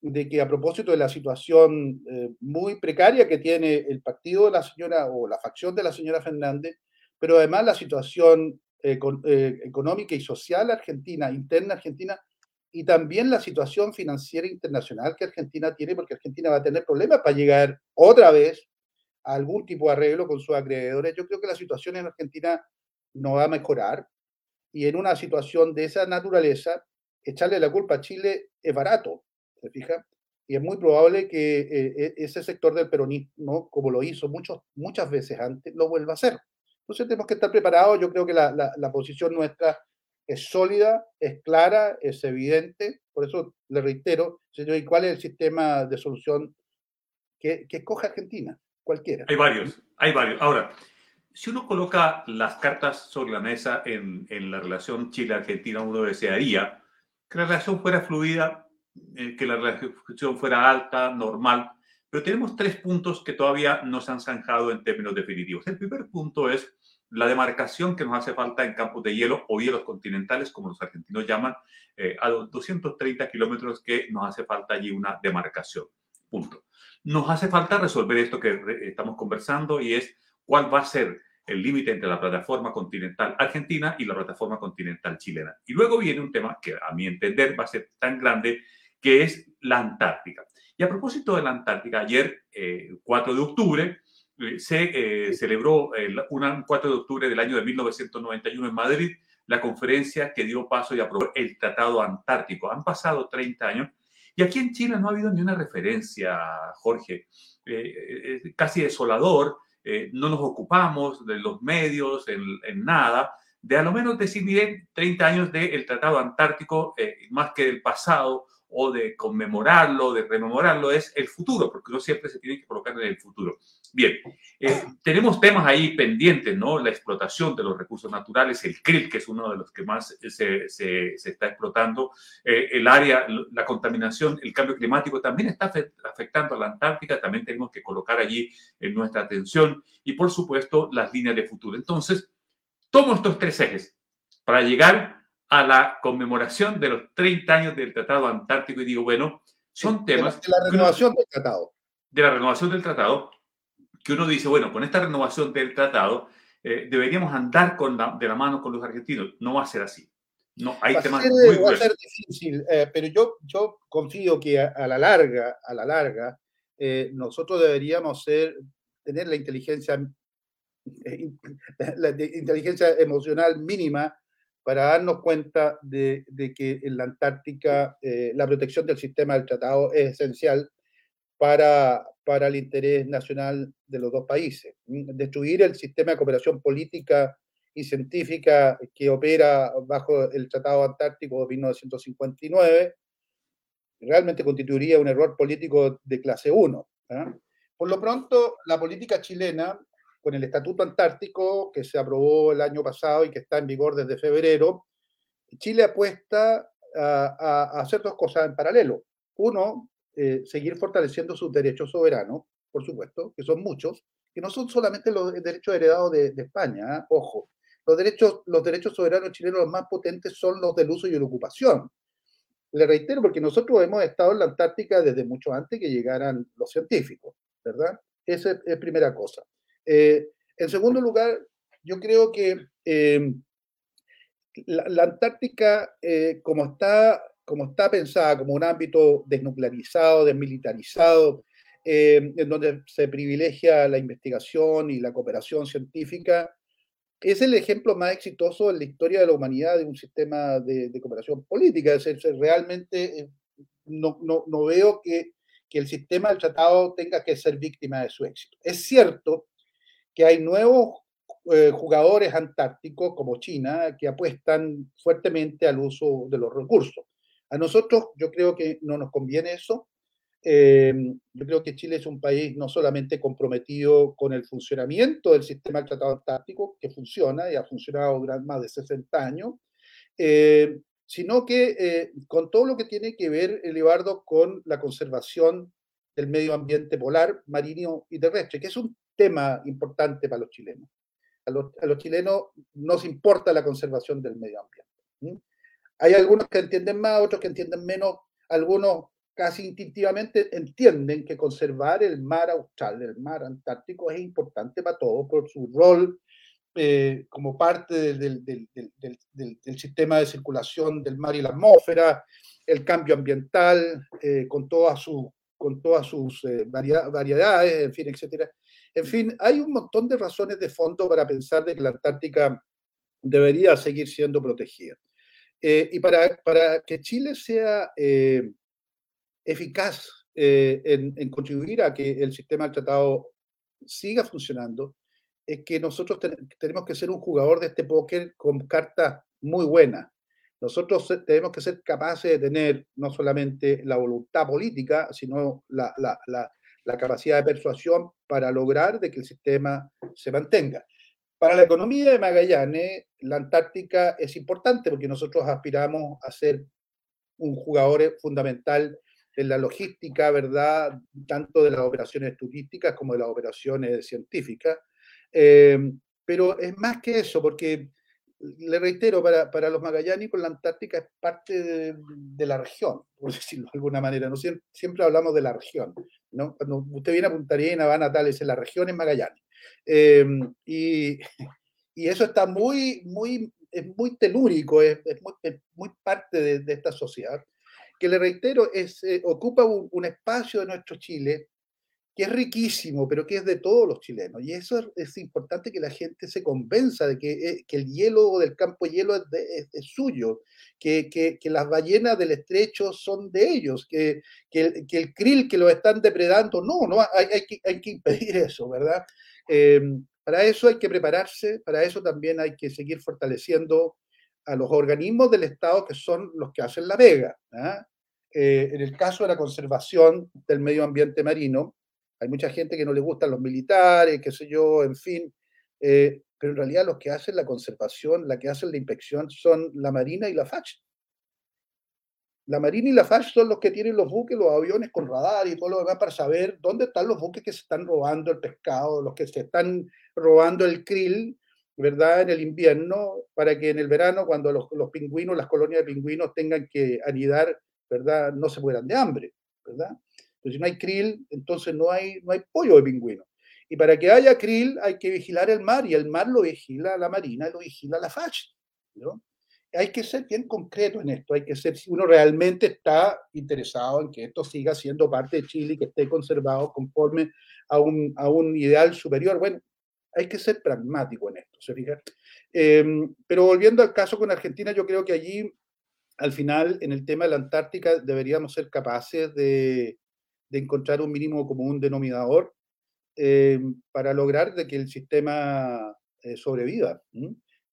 de que a propósito de la situación eh, muy precaria que tiene el partido de la señora o la facción de la señora Fernández, pero además la situación eh, económica y social argentina, interna argentina, y también la situación financiera internacional que Argentina tiene, porque Argentina va a tener problemas para llegar otra vez a algún tipo de arreglo con sus acreedores. Yo creo que la situación en Argentina no va a mejorar y en una situación de esa naturaleza, echarle la culpa a Chile es barato, ¿se fija? Y es muy probable que eh, e, ese sector del peronismo, como lo hizo muchos, muchas veces antes, lo vuelva a hacer. Entonces tenemos que estar preparados. Yo creo que la, la, posición nuestra es sólida, es clara, es evidente. Por eso le reitero, señor, ¿y cuál es el sistema de solución que, que Argentina? Cualquiera. Hay varios, hay varios. Ahora, si uno coloca las cartas sobre la mesa en, en la relación Chile-Argentina, uno desearía que la relación fuera fluida, eh, que la relación fuera alta, normal, pero tenemos tres puntos que todavía no se han zanjado en términos definitivos. El primer punto es la demarcación que nos hace falta en campos de hielo o hielos continentales, como los argentinos llaman, eh, a los 230 kilómetros que nos hace falta allí una demarcación. Punto. Nos hace falta resolver esto que estamos conversando y es cuál va a ser el límite entre la plataforma continental argentina y la plataforma continental chilena. Y luego viene un tema que a mi entender va a ser tan grande, que es la Antártica. Y a propósito de la Antártica, ayer, 4 eh, de octubre, eh, se eh, celebró el 4 de octubre del año de 1991 en Madrid la conferencia que dio paso y aprobó el Tratado Antártico. Han pasado 30 años y aquí en Chile no ha habido ni una referencia, Jorge. casi desolador, no nos ocupamos de los medios, en, nada, de a lo menos decir, miren, 30 años del Tratado Antártico, más que del pasado, o de conmemorarlo, de rememorarlo, es el futuro, porque uno siempre se tiene que colocar en el futuro. Bien, eh, tenemos temas ahí pendientes, ¿no? La explotación de los recursos naturales, el krill, que es uno de los que más se, se, se está explotando, eh, el área, la contaminación, el cambio climático también está afectando a la Antártica, también tenemos que colocar allí en nuestra atención y, por supuesto, las líneas de futuro. Entonces, tomo estos tres ejes para llegar a la conmemoración de los 30 años del Tratado Antártico y digo, bueno, son temas... De la, renovación del tratado. De la renovación del tratado, que uno dice, bueno, con esta renovación del tratado eh, deberíamos andar con de la mano con los argentinos. No va a ser así. No, hay temas muy Va a ser difícil, eh, pero yo, yo confío que a, la larga, a la larga, eh, nosotros deberíamos ser, tener la inteligencia, la inteligencia emocional mínima para darnos cuenta de, que en la Antártica eh, la protección del sistema del tratado es esencial para, para el interés nacional de los dos países. Destruir el sistema de cooperación política y científica que opera bajo el Tratado Antártico de 1959 realmente constituiría un error político de clase 1. ¿ah? Por lo pronto, la política chilena con el Estatuto Antártico que se aprobó el año pasado y que está en vigor desde febrero, Chile apuesta a, hacer dos cosas en paralelo. Uno, eh, seguir fortaleciendo sus derechos soberanos, por supuesto, que son muchos, que no son solamente los derechos heredados de, España, ¿eh? ojo. Los derechos, los derechos soberanos chilenos los más potentes son los del uso y la ocupación. Le reitero, porque nosotros hemos estado en la Antártica desde mucho antes que llegaran los científicos, ¿verdad? Esa es primera cosa. Eh, en segundo lugar, yo creo que la, Antártica, eh, como, está, como está pensada como un ámbito desnuclearizado, desmilitarizado, eh, en donde se privilegia la investigación y la cooperación científica, es el ejemplo más exitoso en la historia de la humanidad de un sistema de, cooperación política. Es decir, realmente eh, no, no, no, veo que, que el sistema del tratado tenga que ser víctima de su éxito. Es cierto que hay nuevos eh, jugadores antárticos como China que apuestan fuertemente al uso de los recursos. A nosotros yo creo que no nos conviene eso. Eh, yo creo que Chile es un país no solamente comprometido con el funcionamiento del sistema del Tratado Antártico, que funciona y ha funcionado durante más de 60 años, eh, sino que con todo lo que tiene que ver, Elibardo, con la conservación del medio ambiente polar, marino y terrestre, que es un tema importante para los chilenos a los, chilenos nos importa la conservación del medio ambiente. Hay algunos que entienden más, otros que entienden menos, algunos casi instintivamente entienden que conservar el mar austral, el mar antártico, es importante para todos por su rol eh, como parte del, sistema de circulación del mar y la atmósfera, el cambio ambiental, eh, con, todas sus, con todas sus eh, variedades, en fin, etcétera. En fin, hay un montón de razones de fondo para pensar de que la Antártica debería seguir siendo protegida. Eh, y para, para, que Chile sea eh, eficaz eh, en, contribuir a que el sistema del tratado siga funcionando, es que nosotros tenemos que ser un jugador de este póker con cartas muy buenas. Nosotros tenemos que ser capaces de tener no solamente la voluntad política, sino la, la, la capacidad de persuasión para lograr de que el sistema se mantenga. Para la economía de Magallanes, la Antártica es importante porque nosotros aspiramos a ser un jugador fundamental en la logística, ¿verdad? Tanto de las operaciones turísticas como de las operaciones científicas. Eh, pero es más que eso, porque le reitero, para, para los magallánicos la Antártica es parte de, la región, por decirlo de alguna manera. ¿no? Siempre, hablamos de la región. ¿No? Cuando usted viene a Punta Arenas, van a Tales, en la región es Magallanes. Em, y, y, eso está muy, muy, es muy telúrico, es, muy, parte de, esta sociedad, que le reitero, es, eh, ocupa un espacio de nuestro Chile que es riquísimo, pero que es de todos los chilenos. Y eso es, importante que la gente se convenza de que, eh, el hielo del campo hielo es, suyo, que, las ballenas del estrecho son de ellos, que, el, krill que lo están depredando, no, no hay, que, hay que, impedir eso, ¿verdad? Em, para eso hay que prepararse, para eso también hay que seguir fortaleciendo a los organismos del Estado que son los que hacen la vega. ¿ah? Eh, en el caso de la conservación del medio ambiente marino, hay mucha gente que no le gustan los militares, qué sé yo, en fin. Eh, pero en realidad los que hacen la conservación, la que hacen la inspección son la Marina y la FACH. La Marina y la FACH son los que tienen los buques, los aviones con radar y todo lo demás para saber dónde están los buques que se están robando el pescado, los que se están robando el krill, ¿verdad? En el invierno, para que en el verano, cuando los, los pingüinos, las colonias de pingüinos tengan que anidar, ¿verdad? No se mueran de hambre, ¿verdad? Pero si no hay krill, entonces no hay, no hay pollo de pingüino. Y para que haya krill hay que vigilar el mar y el mar lo vigila la marina lo vigila la FACH. ¿no? Hay que ser bien concreto en esto, hay que ser, si uno realmente está interesado en que esto siga siendo parte de Chile y que esté conservado conforme a un, a un ideal superior, bueno, hay que ser pragmático en esto, ¿se fija? Em, pero volviendo al caso con Argentina, yo creo que allí, al final, en el tema de la Antártica, deberíamos ser capaces de, de encontrar un mínimo común denominador eh, para lograr de que el sistema eh, sobreviva.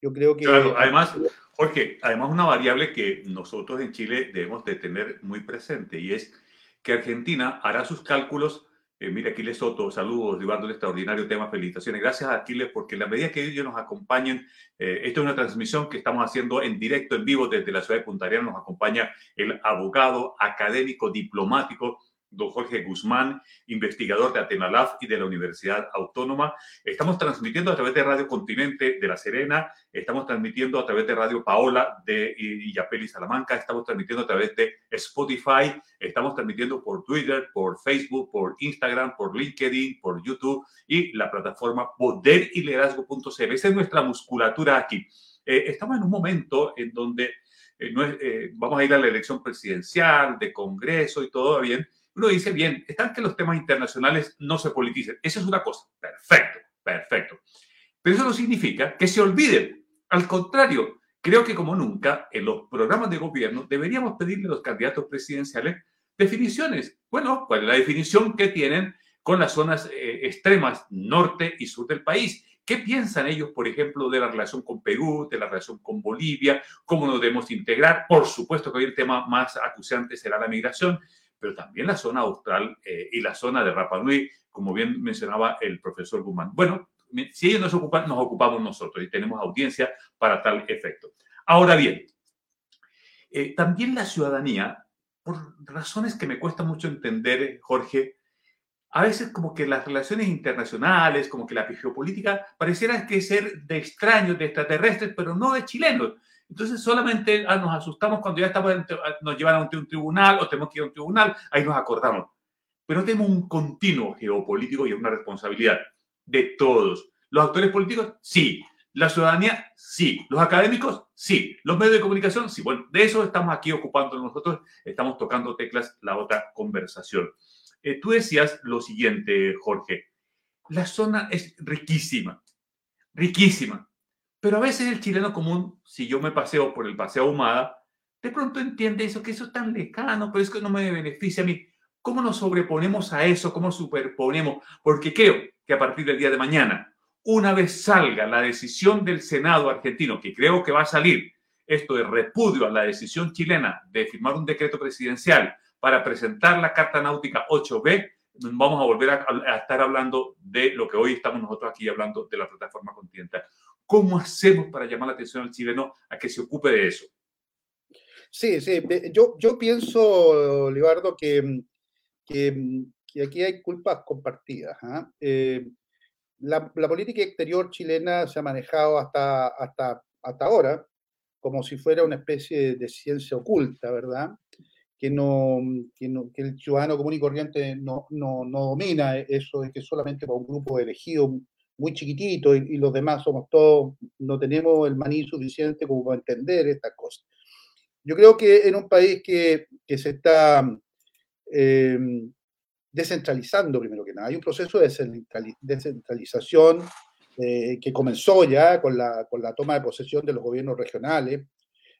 Yo creo que... Claro, además, Jorge, además una variable que nosotros en Chile debemos de tener muy presente y es que Argentina hará sus cálculos Eh, mira, Aquiles Soto, saludos, llevando un extraordinario tema, felicitaciones. Gracias a Aquiles, porque en la medida que ellos nos acompañen, eh, esta es una transmisión que estamos haciendo en directo, en vivo, desde la ciudad de Punta Arenas, nos acompaña el abogado, académico, diplomático, don Jorge Guzmán, investigador de Atenalaf y de la Universidad Autónoma. Estamos transmitiendo a través de Radio Continente de La Serena, estamos transmitiendo a través de Radio Paola de Illapel y Salamanca, estamos transmitiendo a través de Spotify, estamos transmitiendo por Twitter, por Facebook, por Instagram, por LinkedIn, por YouTube y la plataforma poderiliderazgo.cl. Esa es nuestra musculatura aquí. Eh, estamos en un momento en donde eh, no eh, vamos a ir a la elección presidencial, de Congreso y todo bien, uno dice, bien, están que los temas internacionales no se politicen. Eso es una cosa. Perfecto, perfecto. Pero eso no significa que se olviden. Al contrario, creo que como nunca, en los programas de gobierno deberíamos pedirle a los candidatos presidenciales definiciones. Bueno, ¿cuál es la definición que tienen con las zonas eh, extremas norte y sur del país? ¿Qué piensan ellos, por ejemplo, de la relación con Perú, de la relación con Bolivia? ¿Cómo nos debemos integrar? Por supuesto que hoy el tema más acuciante será la migración, pero también la zona austral eh, y la zona de Rapa Nui, como bien mencionaba el profesor Guzmán. Bueno, si ellos nos ocupan, nos ocupamos nosotros y tenemos audiencia para tal efecto. Ahora bien, eh, también la ciudadanía, por razones que me cuesta mucho entender, Jorge, a veces como que las relaciones internacionales, como que la geopolítica, pareciera que ser de extraños, de extraterrestres, pero no de chilenos. Entonces solamente ah, nos asustamos cuando ya estamos, ah, nos llevan a un, tribunal o tenemos que ir a un tribunal, ahí nos acordamos. Pero tenemos un continuo geopolítico y una responsabilidad de todos. Los actores políticos, sí. La ciudadanía, sí. Los académicos, sí. Los medios de comunicación, sí. Bueno, de eso estamos aquí ocupando nosotros. Estamos tocando teclas la otra conversación. Eh, tú decías lo siguiente, Jorge. La zona es riquísima, riquísima. Pero a veces el chileno común, si yo me paseo por el paseo Ahumada, de pronto entiende eso, que eso es tan lejano, pero es que no me beneficia a mí. ¿Cómo nos sobreponemos a eso? ¿Cómo superponemos? Porque creo que a partir del día de mañana, una vez salga la decisión del Senado argentino, que creo que va a salir, esto de repudio a la decisión chilena de firmar un decreto presidencial para presentar la Carta Náutica 8B, vamos a volver a, a estar hablando de lo que hoy estamos nosotros aquí hablando de la plataforma continental. ¿Cómo hacemos para llamar la atención al chileno a que se ocupe de eso? Sí, sí. Yo, yo pienso, Libardo, que, que, aquí hay culpas compartidas. ¿ah? Eh, la, la, política exterior chilena se ha manejado hasta, hasta, hasta ahora como si fuera una especie de ciencia oculta, ¿verdad? Que, no, que, no, que el ciudadano común y corriente no, no, no domina eso, de que solamente para un grupo elegido muy chiquitito y, los demás somos todos, no tenemos el maní suficiente como para entender estas cosas. Yo creo que en un país que, que se está em, descentralizando, primero que nada, hay un proceso de descentralización eh, que comenzó ya con la, con la, toma de posesión de los gobiernos regionales,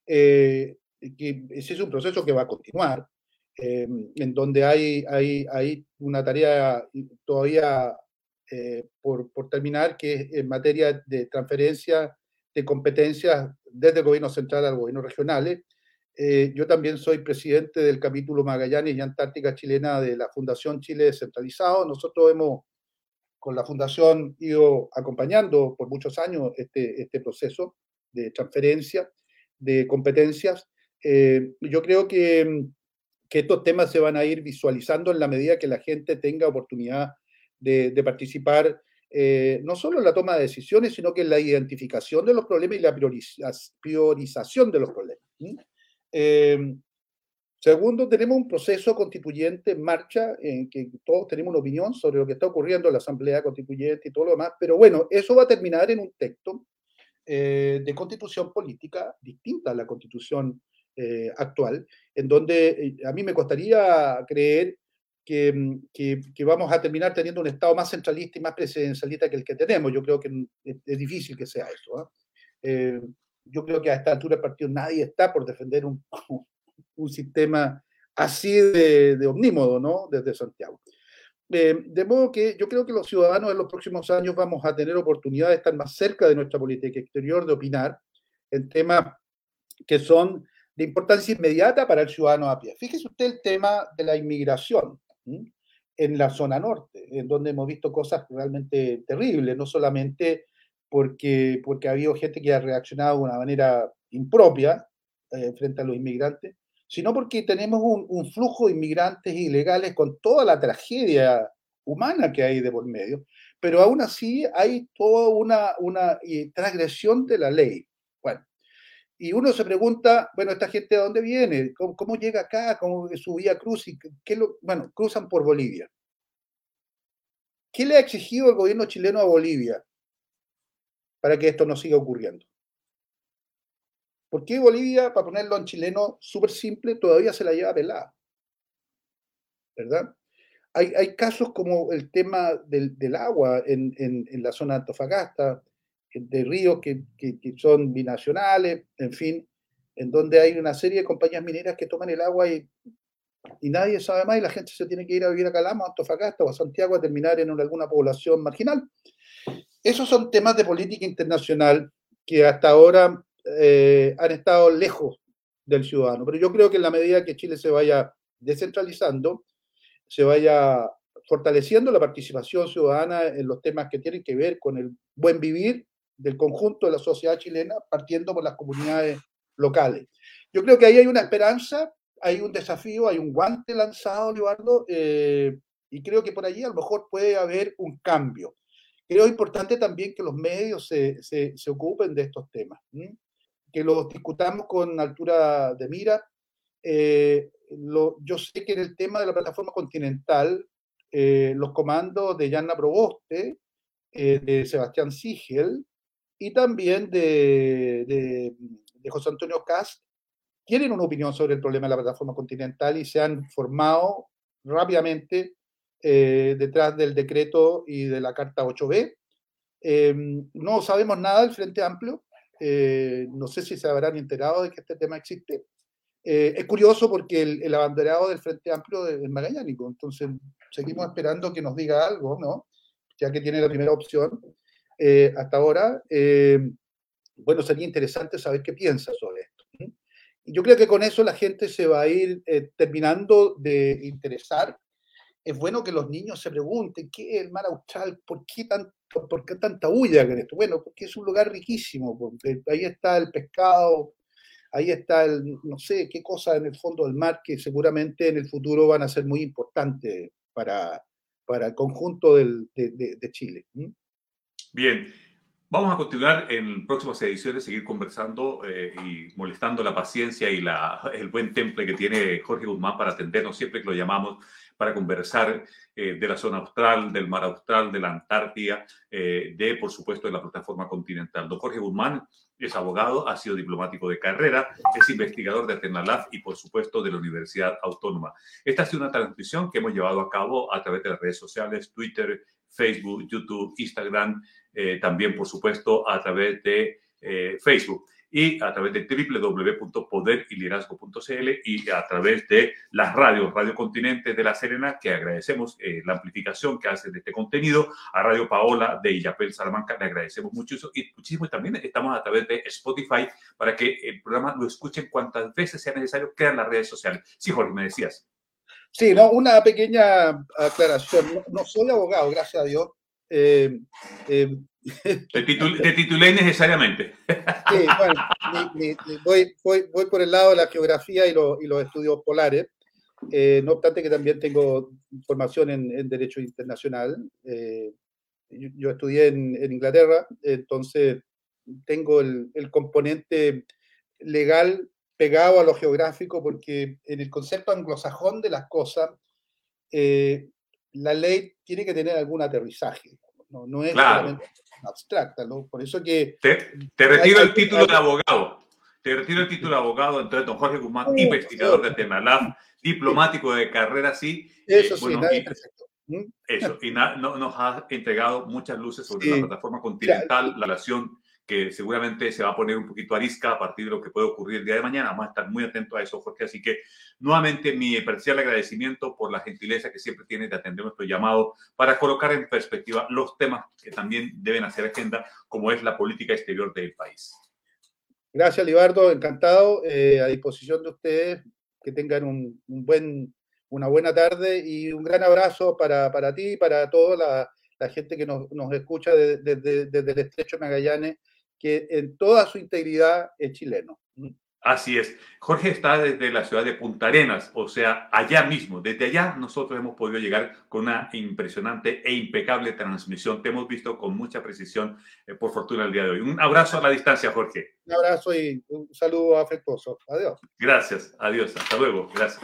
eh, que ese es un proceso que va a continuar, em, en donde hay, hay, hay una tarea todavía eh, por, por, terminar, que es en materia de transferencia de competencias desde el gobierno central al gobierno regionales. Eh, yo también soy presidente del capítulo Magallanes y Antártica Chilena de la Fundación Chile Descentralizado. Nosotros hemos, con la Fundación, ido acompañando por muchos años este, este proceso de transferencia de competencias. Eh, yo creo que, que estos temas se van a ir visualizando en la medida que la gente tenga oportunidad de, participar eh, no solo en la toma de decisiones, sino que en la identificación de los problemas y la priorización de los problemas. Em, segundo, tenemos un proceso constituyente en marcha en que todos tenemos una opinión sobre lo que está ocurriendo en la Asamblea Constituyente y todo lo demás, pero bueno, eso va a terminar en un texto eh, de constitución política distinta a la constitución eh, actual, en donde a mí me costaría creer Mm, que, que, vamos a terminar teniendo un Estado más centralista y más presidencialista que el que tenemos. Yo creo que es, difícil que sea eso. ¿ah? Eh, yo creo que a esta altura del partido nadie está por defender un, un sistema así de, de, omnímodo, ¿no? Desde Santiago. Eh, de modo que yo creo que los ciudadanos en los próximos años vamos a tener oportunidad de estar más cerca de nuestra política exterior, de opinar en temas que son de importancia inmediata para el ciudadano a pie. Fíjese usted el tema de la inmigración. En la zona norte, en donde hemos visto cosas realmente terribles, no solamente porque, porque ha habido gente que ha reaccionado de una manera impropia eh, frente a los inmigrantes, sino porque tenemos un, flujo de inmigrantes ilegales con toda la tragedia humana que hay de por medio, pero aún así hay toda una, una transgresión de la ley. Y uno se pregunta, bueno, ¿esta gente de dónde viene? ¿Cómo, llega acá? ¿Cómo su vía cruz? Y qué lo, bueno, cruzan por Bolivia. ¿Qué le ha exigido el gobierno chileno a Bolivia para que esto no siga ocurriendo? ¿Por qué Bolivia, para ponerlo en chileno súper simple, todavía se la lleva pelada? ¿Verdad? Hay, hay casos como el tema del, del agua en, en, en, la zona de Antofagasta, de ríos que, que, que, son binacionales, en fin, en donde hay una serie de compañías mineras que toman el agua y, y nadie sabe más y la gente se tiene que ir a vivir a Calama, a Antofagasta o a Santiago a terminar en alguna población marginal. Esos son temas de política internacional que hasta ahora eh, han estado lejos del ciudadano. Pero yo creo que en la medida que Chile se vaya descentralizando, se vaya fortaleciendo la participación ciudadana en los temas que tienen que ver con el buen vivir del conjunto de la sociedad chilena, partiendo por las comunidades locales. Yo creo que ahí hay una esperanza, hay un desafío, hay un guante lanzado, Eduardo, eh, y creo que por allí a lo mejor puede haber un cambio. Creo importante también que los medios se, se, se ocupen de estos temas que los discutamos con altura de mira. Eh, lo, yo sé que en el tema de la plataforma continental, eh, los comandos de Yanna Proboste, eh, de Sebastián Sigel y también de, de, de José Antonio Cast tienen una opinión sobre el problema de la plataforma continental y se han formado rápidamente detrás del decreto y de la Carta 8B. no sabemos nada del Frente Amplio, eh, no sé si se habrán enterado de que este tema existe. Eh, es curioso porque el, el, abanderado del Frente Amplio es magallánico, entonces seguimos esperando que nos diga algo, ¿no? Ya que tiene la primera opción eh, hasta ahora. bueno, sería interesante saber qué piensa sobre esto. Yo creo que con eso la gente se va a ir terminando de interesar es bueno que los niños se pregunten qué es el mar austral, por qué, tan, por qué tanta huya en esto. Bueno, porque es un lugar riquísimo, porque ahí está el pescado, ahí está el, no sé, qué cosa en el fondo del mar que seguramente en el futuro van a ser muy importantes para, para el conjunto de, Chile. Bien, Vamos a continuar en próximas ediciones, seguir conversando eh, y molestando la paciencia y la, el buen temple que tiene Jorge Guzmán para atendernos siempre que lo llamamos para conversar eh, de la zona austral, del mar austral, de la Antártida, eh, de, por supuesto, de la plataforma continental. Don Jorge Guzmán es abogado, ha sido diplomático de carrera, es investigador de Atenalab y, por supuesto, de la Universidad Autónoma. Esta ha sido una transmisión que hemos llevado a cabo a través de las redes sociales, Twitter, Facebook, YouTube, Instagram, eh, también, por supuesto, a través de eh, Facebook y a través de www.poderyliderazgo.cl y a través de las radios, Radio Continente de La Serena, que agradecemos eh, la amplificación que hace de este contenido, a Radio Paola de Illapel Salamanca, le agradecemos mucho eso, y muchísimo también estamos a través de Spotify para que el programa lo escuchen cuantas veces sea necesario, quedan las redes sociales. Sí, Jorge, me decías. Sí, no, una pequeña aclaración. No, no soy abogado, gracias a Dios. Eh, eh, te, titul te, titulé innecesariamente. Sí, bueno, mi, mi, voy, voy, voy, por el lado de la geografía y, lo, y los estudios polares, eh, no obstante que también tengo formación en, en Derecho Internacional. Eh, yo, yo, estudié en, en, Inglaterra, entonces tengo el, el, componente legal pegado a lo geográfico, porque en el concepto anglosajón de las cosas, eh, la ley tiene que tener algún aterrizaje. No, no es claro. abstracta, ¿no? Por eso que... Te, te retiro el título de abogado. Te retiro el título de abogado, entonces, don Jorge Guzmán, oh, investigador de Temalab, diplomático de carrera, sí. Eso eh, sí, bueno, y. Eso, y na, no, nos ha entregado muchas luces sobre sí. la plataforma continental, la relación que seguramente se va a poner un poquito arisca a partir de lo que puede ocurrir el día de mañana. Vamos a estar muy atentos a eso, Jorge. Así que, nuevamente, mi parcial agradecimiento por la gentileza que siempre tiene de atender nuestro llamado para colocar en perspectiva los temas que también deben hacer agenda, como es la política exterior del país. Gracias, Libardo. Encantado. Eh, a disposición de ustedes. Que tengan un, un buen una buena tarde y un gran abrazo para, para ti y para toda la, la gente que nos, nos escucha desde, desde, el estrecho Magallanes, que en toda su integridad es chileno. Así es. Jorge está desde la ciudad de Punta Arenas, o sea, allá mismo. Desde allá nosotros hemos podido llegar con una impresionante e impecable transmisión. Te hemos visto con mucha precisión, eh, por fortuna, el día de hoy. Un abrazo a la distancia, Jorge. Un abrazo y un saludo afectuoso. Adiós. Gracias. Adiós. Hasta luego. Gracias.